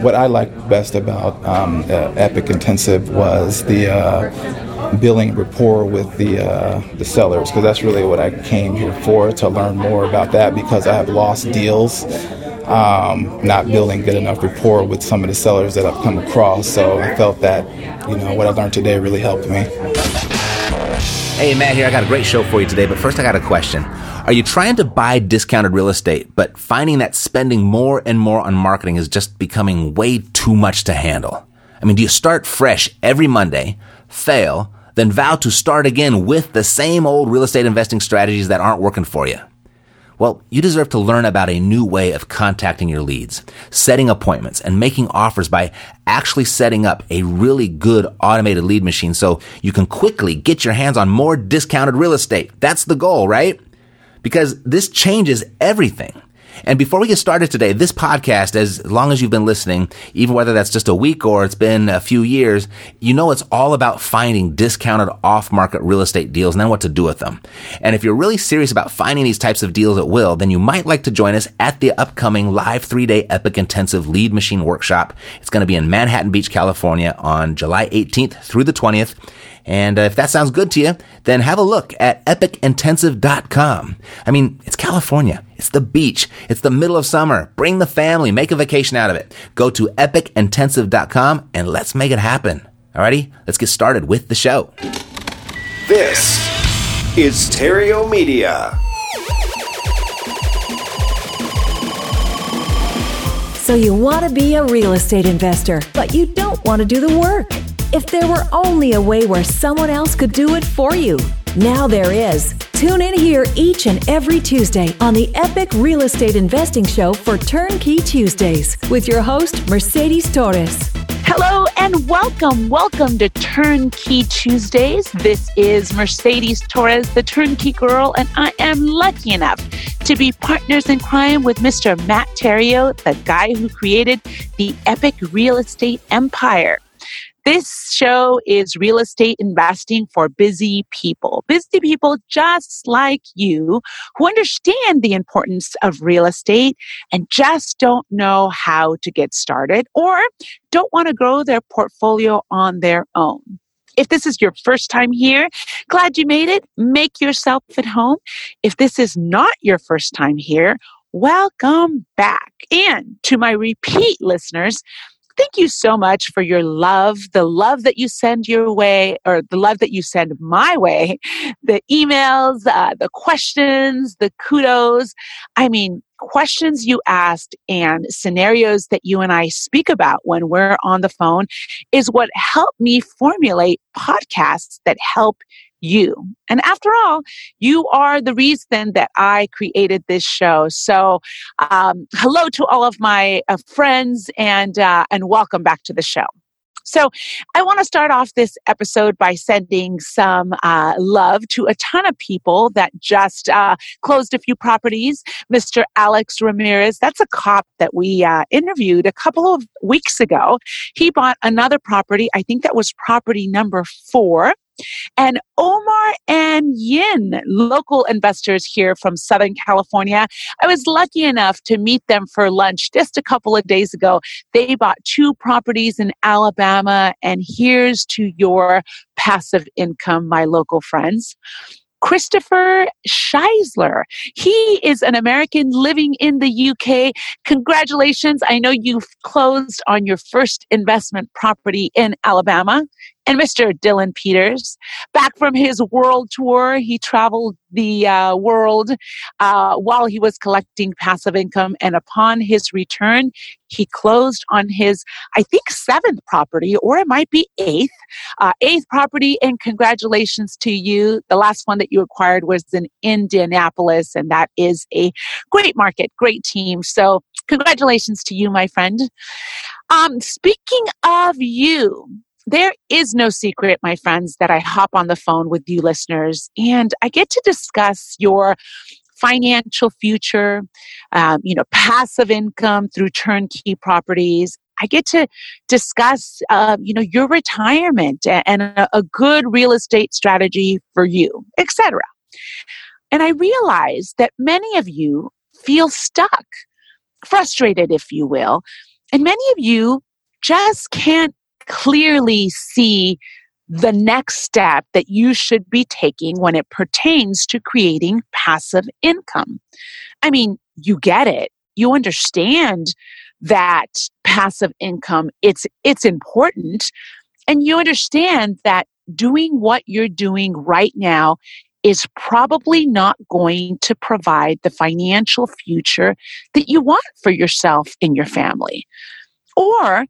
What I liked best about um, uh, Epic Intensive was the uh, billing rapport with the uh, the sellers, because that's really what I came here for to learn more about that. Because I have lost deals, um, not building good enough rapport with some of the sellers that I've come across. So I felt that you know what I learned today really helped me. Hey, Matt here. I got a great show for you today, but first I got a question. Are you trying to buy discounted real estate, but finding that spending more and more on marketing is just becoming way too much to handle? I mean, do you start fresh every Monday, fail, then vow to start again with the same old real estate investing strategies that aren't working for you? Well, you deserve to learn about a new way of contacting your leads, setting appointments, and making offers by actually setting up a really good automated lead machine so you can quickly get your hands on more discounted real estate. That's the goal, right? because this changes everything. And before we get started today, this podcast, as long as you've been listening, even whether that's just a week or it's been a few years, you know it's all about finding discounted off market real estate deals and then what to do with them. And if you're really serious about finding these types of deals at will, then you might like to join us at the upcoming live three day Epic Intensive Lead Machine Workshop. It's going to be in Manhattan Beach, California on July 18th through the 20th. And uh, if that sounds good to you, then have a look at epicintensive.com. I mean, it's California. It's the beach. It's the middle of summer. Bring the family. Make a vacation out of it. Go to epicintensive.com and let's make it happen. Alrighty, let's get started with the show. This is Theriault Media. So you want to be a real estate investor, but you don't want to do the work. If there were only a way where someone else could do it for you. Now there is. Tune in here each and every Tuesday on the Epic Real Estate Investing Show for Turnkey Tuesdays with your host, Mercedes Torres. Hello and welcome. Welcome to Turnkey Tuesdays. This is Mercedes Torres, the Turnkey Girl, and I am lucky enough to be partners in crime with Mr. Matt Theriault, the guy who created the epic real estate empire. This show is real estate investing for busy people, busy people just like you who understand the importance of real estate and just don't know how to get started or don't want to grow their portfolio on their own. If this is your first time here, glad you made it. Make yourself at home. If this is not your first time here, welcome back. And to my repeat listeners, thank you so much for your love, the love that you send your way, or the love that you send my way, the emails, uh, the questions, the kudos. I mean, questions you asked and scenarios that you and I speak about when we're on the phone is what helped me formulate podcasts that help you. And after all, you are the reason that I created this show. So, um, hello to all of my uh, friends and uh, and welcome back to the show. So, I want to start off this episode by sending some uh, love to a ton of people that just uh, closed a few properties. Mr. Alex Ramirez, that's a cop that we uh, interviewed a couple of weeks ago. He bought another property. I think that was property number four. And Omar and Yin, local investors here from Southern California. I was lucky enough to meet them for lunch just a couple of days ago. They bought two properties in Alabama, and here's to your passive income, my local friends. Christopher Scheisler. He is an American living in the UK. Congratulations. I know you've closed on your first investment property in Alabama and Mr. Dylan Peters. Back from his world tour, he traveled the uh, world uh, while he was collecting passive income. And upon his return, he closed on his, I think, seventh property, or it might be eighth, uh, eighth property. And congratulations to you. The last one that you acquired was in Indianapolis, and that is a great market, great team. So, congratulations to you, my friend. Um, speaking of you, there is no secret, my friends, that I hop on the phone with you listeners and I get to discuss your financial future, um, you know, passive income through turnkey properties. I get to discuss, uh, you know, your retirement and a, a good real estate strategy for you, etc. And I realize that many of you feel stuck, frustrated, if you will, and many of you just can't clearly see the next step that you should be taking when it pertains to creating passive income. I mean, you get it. You understand that passive income it's it's important and you understand that doing what you're doing right now is probably not going to provide the financial future that you want for yourself and your family. Or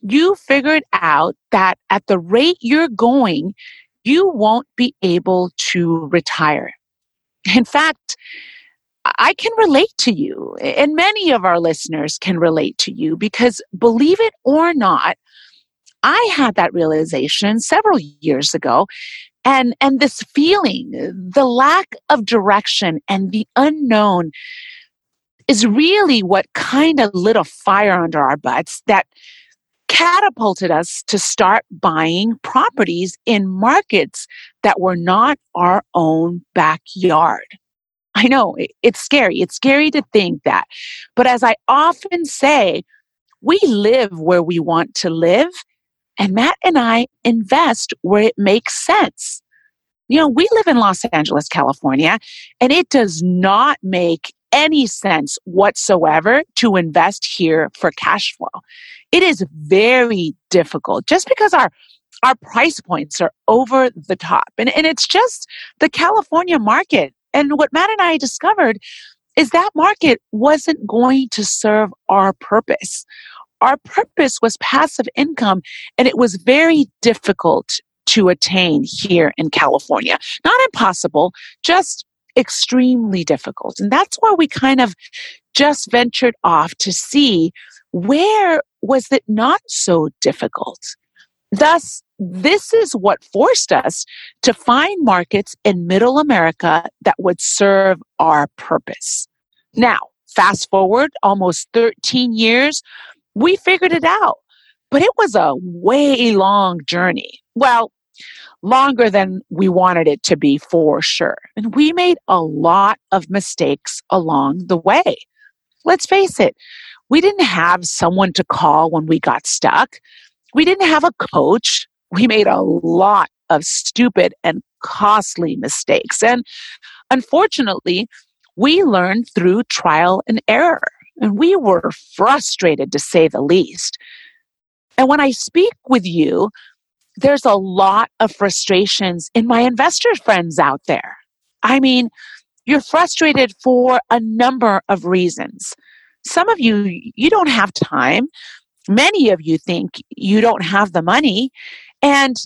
you figured out that at the rate you're going, you won't be able to retire. In fact, I can relate to you, and many of our listeners can relate to you because believe it or not, I had that realization several years ago. And, and this feeling, the lack of direction and the unknown is really what kind of lit a fire under our butts that catapulted us to start buying properties in markets that were not our own backyard. I know it's scary. It's scary to think that. But as I often say, we live where we want to live, and Matt and I invest where it makes sense. You know, we live in Los Angeles, California, and it does not make any sense whatsoever to invest here for cash flow. It is very difficult just because our our price points are over the top. And, and it's just the California market. And what Matt and I discovered is that market wasn't going to serve our purpose. Our purpose was passive income, and it was very difficult to attain here in California. Not impossible, just extremely difficult. And that's where we kind of just ventured off to see where was it not so difficult. Thus, this is what forced us to find markets in middle America that would serve our purpose. Now, fast forward almost 13 years, we figured it out, but it was a way long journey. Well, longer than we wanted it to be for sure. And we made a lot of mistakes along the way. Let's face it, we didn't have someone to call when we got stuck. We didn't have a coach. We made a lot of stupid and costly mistakes. And unfortunately, we learned through trial and error. And we were frustrated to say the least. And when I speak with you, there's a lot of frustrations in my investor friends out there. I mean, you're frustrated for a number of reasons. Some of you, you don't have time. Many of you think you don't have the money. And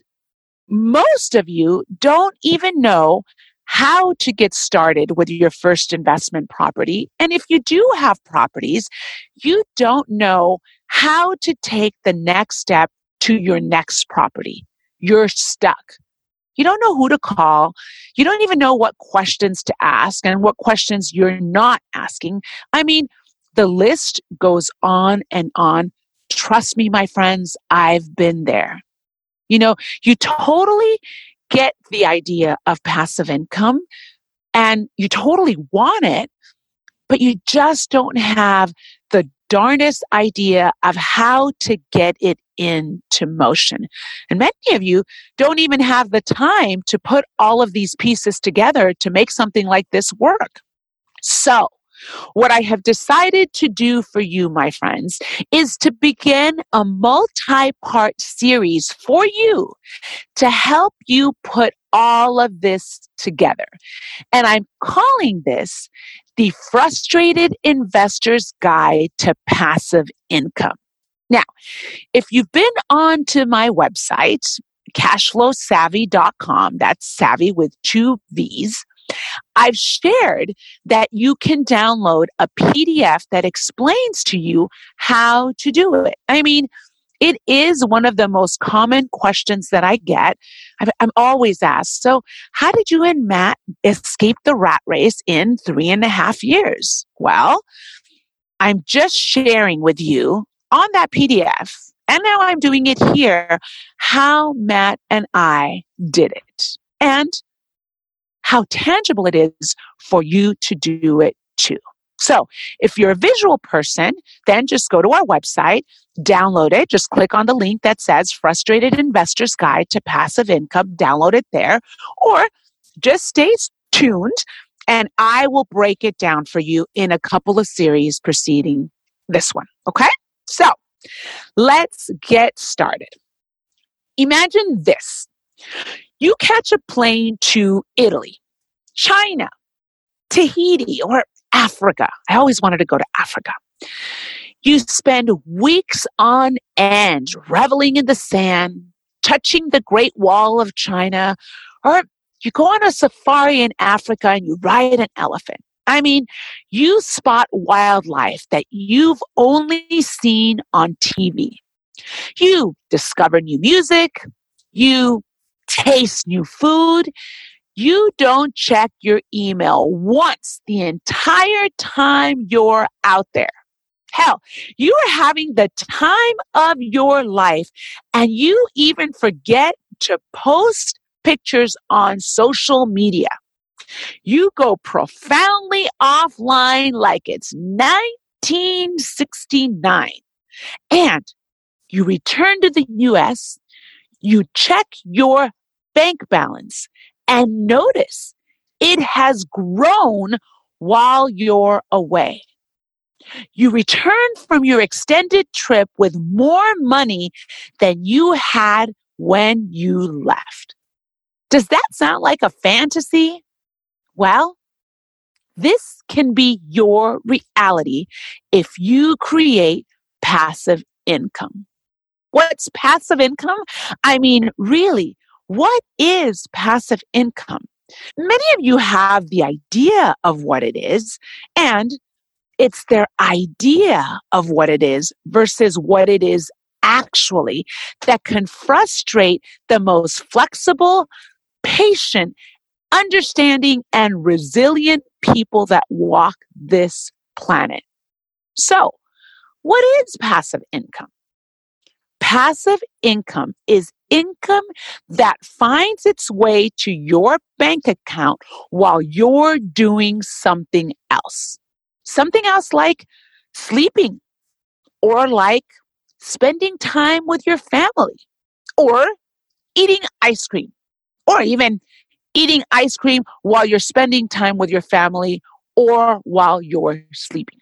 most of you don't even know how to get started with your first investment property. And if you do have properties, you don't know how to take the next step to your next property. You're stuck. You don't know who to call. You don't even know what questions to ask and what questions you're not asking. I mean, the list goes on and on. Trust me, my friends, I've been there. You know, you totally get the idea of passive income and you totally want it, but you just don't have the darnest idea of how to get it into motion. And many of you don't even have the time to put all of these pieces together to make something like this work. So, what I have decided to do for you, my friends, is to begin a multi part series for you to help you put all of this together. And I'm calling this the Frustrated Investor's Guide to Passive Income. Now, if you've been on to my website, cashflowsavvy.com, that's savvy with two V's, I've shared that you can download a PDF that explains to you how to do it. I mean, it is one of the most common questions that I get. I'm always asked, so how did you and Matt escape the rat race in three and a half years? Well, I'm just sharing with you on that PDF, and now I'm doing it here, how Matt and I did it and how tangible it is for you to do it too. So if you're a visual person, then just go to our website, download it. Just click on the link that says Frustrated Investor's Guide to Passive Income. Download it there. Or just stay tuned and I will break it down for you in a couple of series preceding this one. Okay? So let's get started. Imagine this you catch a plane to Italy, China, Tahiti, or Africa. I always wanted to go to Africa. You spend weeks on end reveling in the sand, touching the Great Wall of China, or you go on a safari in Africa and you ride an elephant. I mean, you spot wildlife that you've only seen on TV. You discover new music. You taste new food. You don't check your email once the entire time you're out there. Hell, you are having the time of your life and you even forget to post pictures on social media. You go profoundly offline like it's 1969 and you return to the US, you check your bank balance and notice it has grown while you're away. You return from your extended trip with more money than you had when you left. Does that sound like a fantasy? Well, this can be your reality if you create passive income. What's passive income? I mean, really, what is passive income? Many of you have the idea of what it is, and it's their idea of what it is versus what it is actually that can frustrate the most flexible, patient, understanding, and resilient people that walk this planet. So, what is passive income? Passive income is income that finds its way to your bank account while you're doing something else. Something else like sleeping or like spending time with your family or eating ice cream or even eating ice cream while you're spending time with your family or while you're sleeping.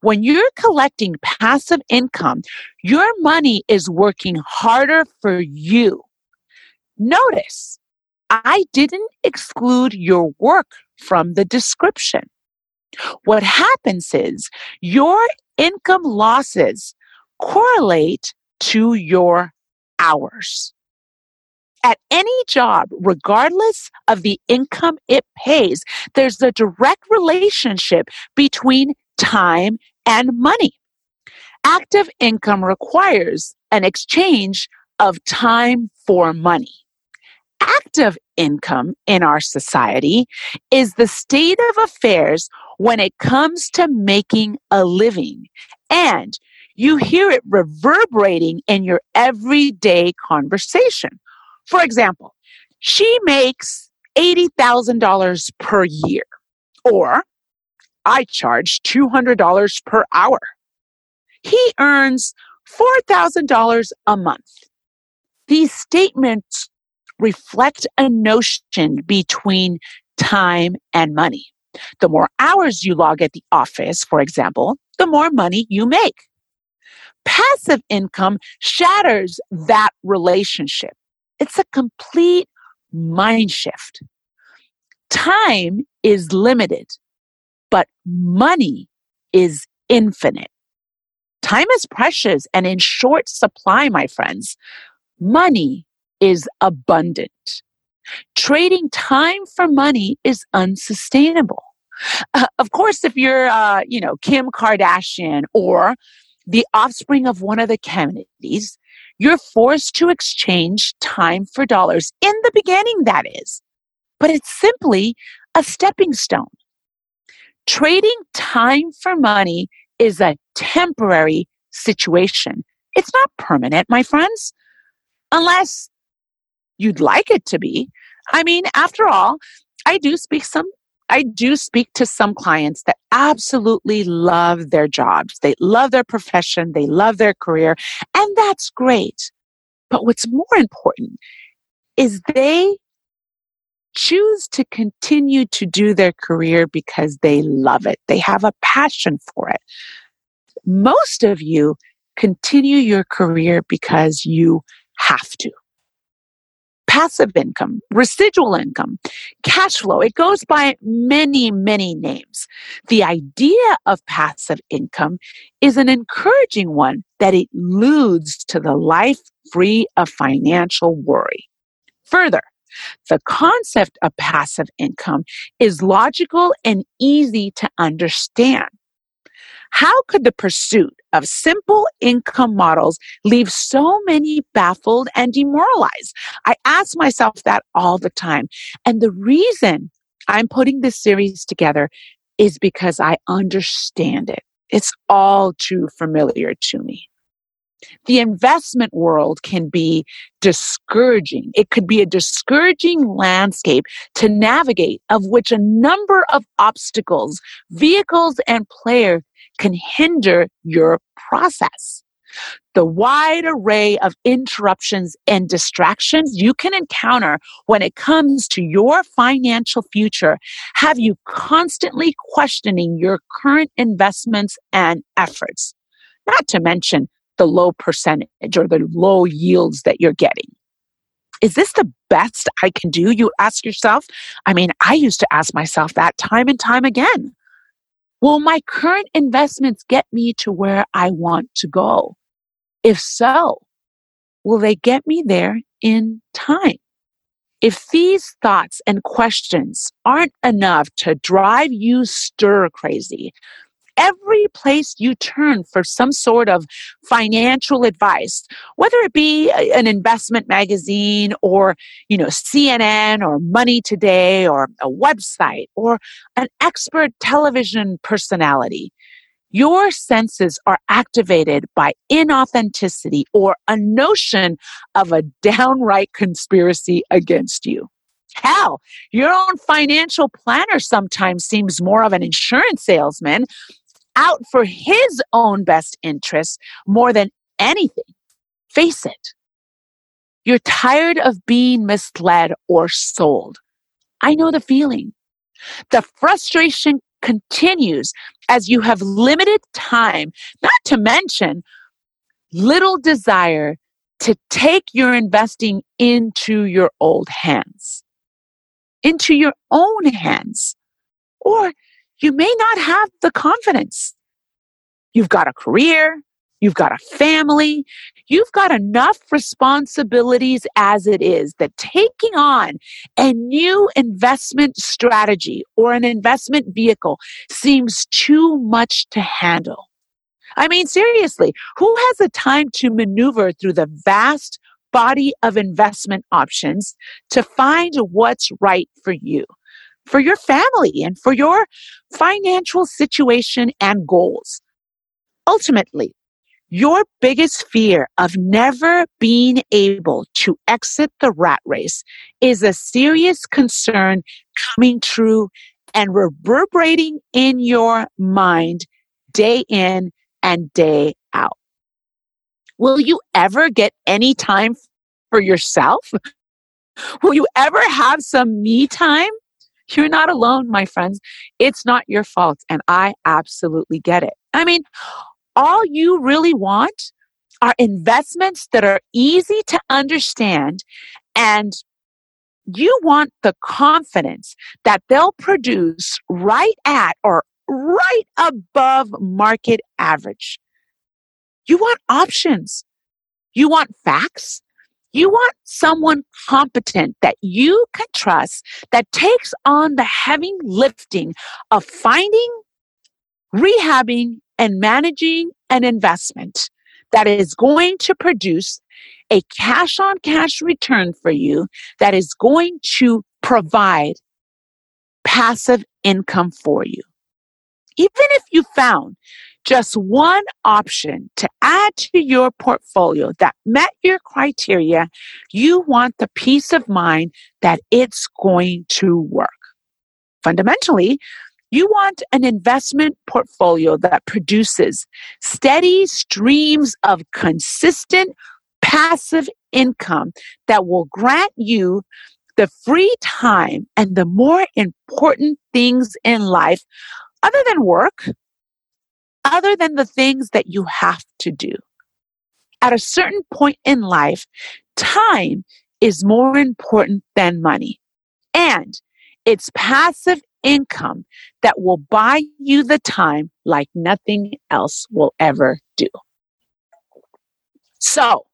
When you're collecting passive income, your money is working harder for you. Notice, I didn't exclude your work from the description. What happens is your income losses correlate to your hours. At any job, regardless of the income it pays, there's a direct relationship between time, and money. Active income requires an exchange of time for money. Active income in our society is the state of affairs when it comes to making a living. And you hear it reverberating in your everyday conversation. For example, she makes $80,000 per year, or I charge $200 per hour. He earns $4,000 a month. These statements reflect a notion between time and money. The more hours you log at the office, for example, the more money you make. Passive income shatters that relationship. It's a complete mind shift. Time is limited but money is infinite. Time is precious and in short supply, my friends. Money is abundant. Trading time for money is unsustainable. Uh, of course, if you're, uh, you know, Kim Kardashian or the offspring of one of the Kennedys, you're forced to exchange time for dollars. In the beginning, that is. But it's simply a stepping stone. Trading time for money is a temporary situation. It's not permanent, my friends, unless you'd like it to be. I mean, after all, I do speak some I do speak to some clients that absolutely love their jobs. They love their profession. They love their career. And that's great. But what's more important is they choose to continue to do their career because they love it. They have a passion for it. Most of you continue your career because you have to passive income, residual income, cash flow. It goes by many, many names. The idea of passive income is an encouraging one that it alludes to the life free of financial worry. Further, the concept of passive income is logical and easy to understand. How could the pursuit of simple income models leave so many baffled and demoralized? I ask myself that all the time. And the reason I'm putting this series together is because I understand it. It's all too familiar to me. The investment world can be discouraging. It could be a discouraging landscape to navigate, of which a number of obstacles, vehicles, and players can hinder your process. The wide array of interruptions and distractions you can encounter when it comes to your financial future have you constantly questioning your current investments and efforts, not to mention the low percentage or the low yields that you're getting. Is this the best I can do? You ask yourself. I mean, I used to ask myself that time and time again. Will my current investments get me to where I want to go? If so, will they get me there in time? If these thoughts and questions aren't enough to drive you stir crazy, every place you turn for some sort of financial advice, whether it be an investment magazine or, you know, CNN or Money Today or a website or an expert television personality, your senses are activated by inauthenticity or a notion of a downright conspiracy against you. Hell, your own financial planner sometimes seems more of an insurance salesman out for his own best interests more than anything. Face it. You're tired of being misled or sold. I know the feeling. The frustration continues as you have limited time, not to mention little desire to take your investing into your old hands, into your own hands, or you may not have the confidence. You've got a career, you've got a family, you've got enough responsibilities as it is that taking on a new investment strategy or an investment vehicle seems too much to handle. I mean, seriously, who has the time to maneuver through the vast body of investment options to find what's right for you? For your family and for your financial situation and goals. Ultimately, your biggest fear of never being able to exit the rat race is a serious concern coming true and reverberating in your mind day in and day out. Will you ever get any time for yourself? Will you ever have some me time? You're not alone, my friends. It's not your fault. And I absolutely get it. I mean, all you really want are investments that are easy to understand and you want the confidence that they'll produce right at or right above market average. You want options. You want facts. You want someone competent that you can trust that takes on the heavy lifting of finding, rehabbing, and managing an investment that is going to produce a cash on cash return for you that is going to provide passive income for you. Even if you found just one option to add to your portfolio that met your criteria, you want the peace of mind that it's going to work. Fundamentally, you want an investment portfolio that produces steady streams of consistent passive income that will grant you the free time and the more important things in life other than work, other than the things that you have to do. At a certain point in life, time is more important than money. And it's passive income that will buy you the time like nothing else will ever do. So,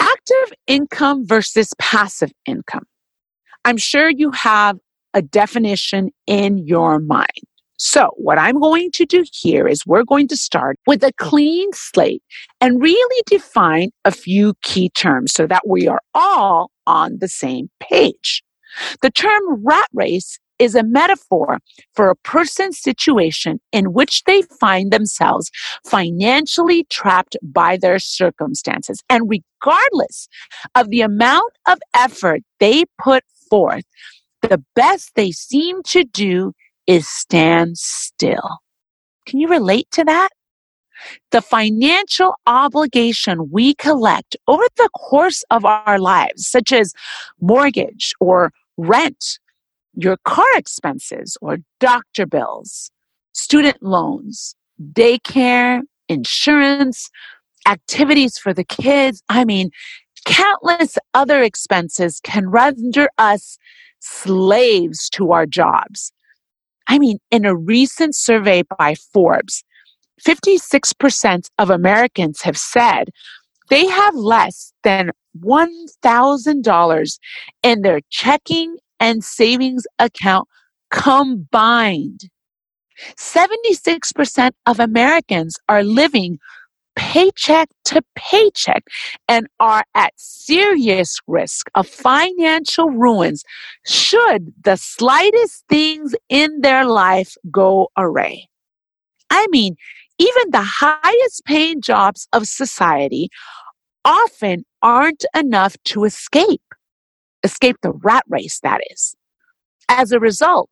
active income versus passive income. I'm sure you have a definition in your mind. So, what I'm going to do here is we're going to start with a clean slate and really define a few key terms so that we are all on the same page. The term rat race is a metaphor for a person's situation in which they find themselves financially trapped by their circumstances. And regardless of the amount of effort they put forth, the best they seem to do is stand still. Can you relate to that? The financial obligation we collect over the course of our lives, such as mortgage or rent your car expenses or doctor bills, student loans, daycare, insurance, activities for the kids. I mean, countless other expenses can render us slaves to our jobs. I mean, in a recent survey by Forbes, 56% of Americans have said they have less than $1,000 in their checking and savings account combined. 76% of Americans are living paycheck to paycheck and are at serious risk of financial ruins should the slightest things in their life go awry. I mean, even the highest paying jobs of society often aren't enough to escape escape the rat race, that is. As a result,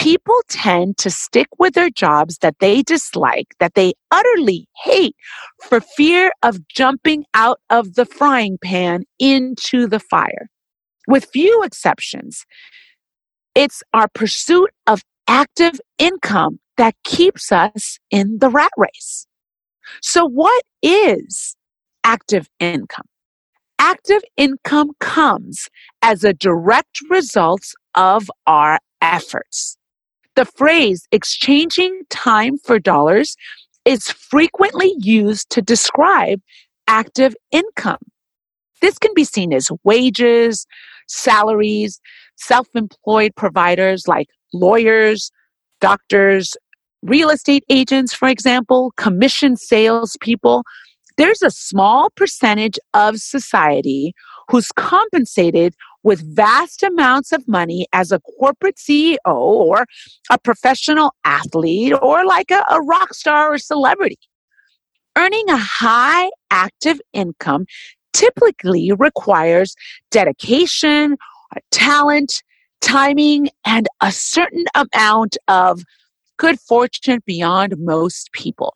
people tend to stick with their jobs that they dislike, that they utterly hate, for fear of jumping out of the frying pan into the fire. With few exceptions, it's our pursuit of active income that keeps us in the rat race. So, what is active income? active income comes as a direct result of our efforts. The phrase exchanging time for dollars is frequently used to describe active income. This can be seen as wages, salaries, self employed providers like lawyers, doctors, real estate agents, for example, commission salespeople, there's a small percentage of society who's compensated with vast amounts of money as a corporate CEO or a professional athlete or like a, a rock star or celebrity. Earning a high active income typically requires dedication, talent, timing, and a certain amount of good fortune beyond most people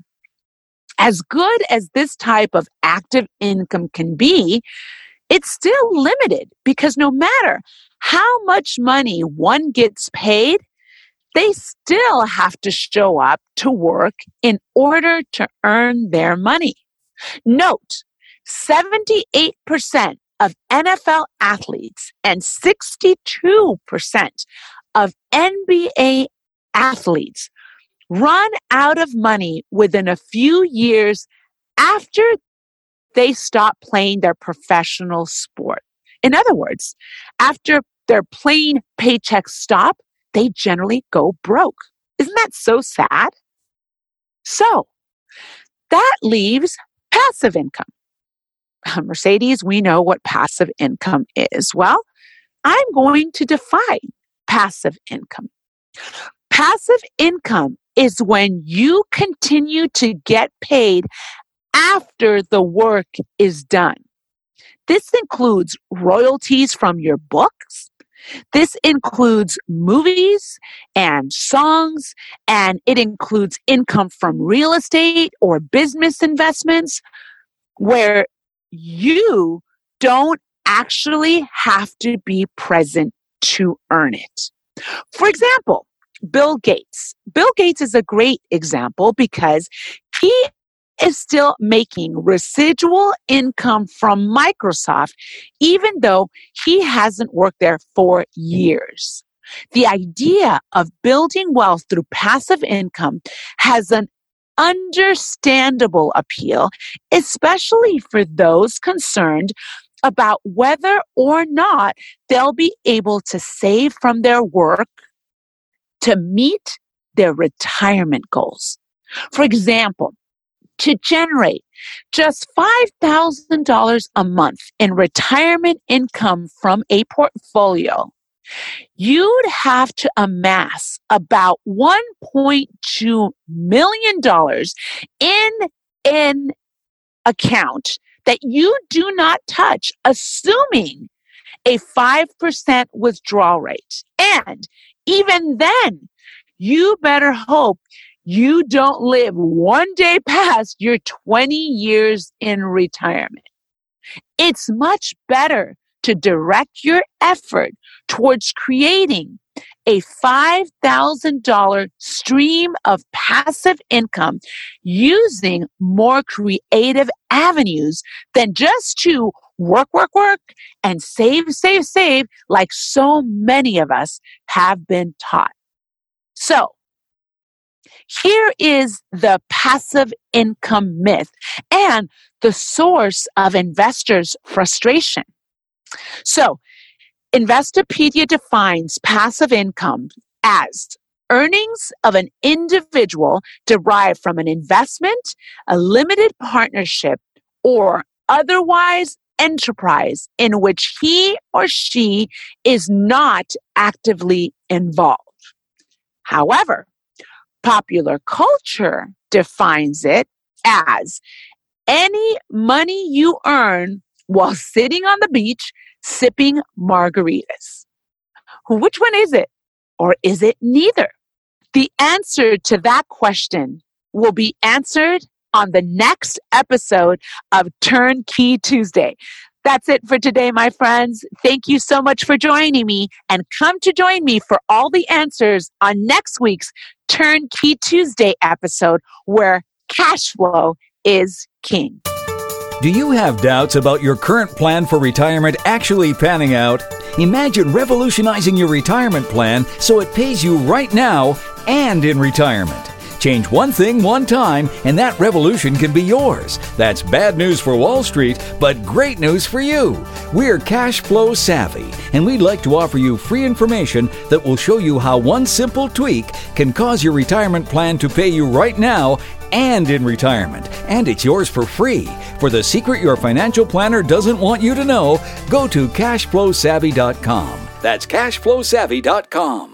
as good as this type of active income can be, it's still limited because no matter how much money one gets paid, they still have to show up to work in order to earn their money. Note, 78% of NFL athletes and 62% of NBA athletes run out of money within a few years after they stop playing their professional sport. In other words, after their plain paychecks stop, they generally go broke. Isn't that so sad? So that leaves passive income. Uh, Mercedes, we know what passive income is. Well, I'm going to define passive income. Passive income is when you continue to get paid after the work is done. This includes royalties from your books. This includes movies and songs, and it includes income from real estate or business investments where you don't actually have to be present to earn it. For example, Bill Gates. Bill Gates is a great example because he is still making residual income from Microsoft, even though he hasn't worked there for years. The idea of building wealth through passive income has an understandable appeal, especially for those concerned about whether or not they'll be able to save from their work to meet their retirement goals. For example, to generate just $5,000 a month in retirement income from a portfolio, you'd have to amass about $1.2 million in an account that you do not touch, assuming a 5% withdrawal rate. And even then, you better hope you don't live one day past your 20 years in retirement. It's much better to direct your effort towards creating a $5,000 stream of passive income using more creative avenues than just to work, work, work and save, save, save like so many of us have been taught. So here is the passive income myth and the source of investors' frustration. So Investopedia defines passive income as earnings of an individual derived from an investment, a limited partnership, or otherwise enterprise in which he or she is not actively involved. However, popular culture defines it as any money you earn while sitting on the beach sipping margaritas. Which one is it? Or is it neither? The answer to that question will be answered on the next episode of Turnkey Tuesday. That's it for today, my friends. Thank you so much for joining me and come to join me for all the answers on next week's Turnkey Tuesday episode where cash flow is king. Do you have doubts about your current plan for retirement actually panning out? Imagine revolutionizing your retirement plan so it pays you right now and in retirement. Change one thing one time, and that revolution can be yours. That's bad news for Wall Street, but great news for you. We're cash flow savvy, and we'd like to offer you free information that will show you how one simple tweak can cause your retirement plan to pay you right now and in retirement. And it's yours for free. For the secret your financial planner doesn't want you to know, go to cashflowsavvy.com. That's cashflowsavvy.com.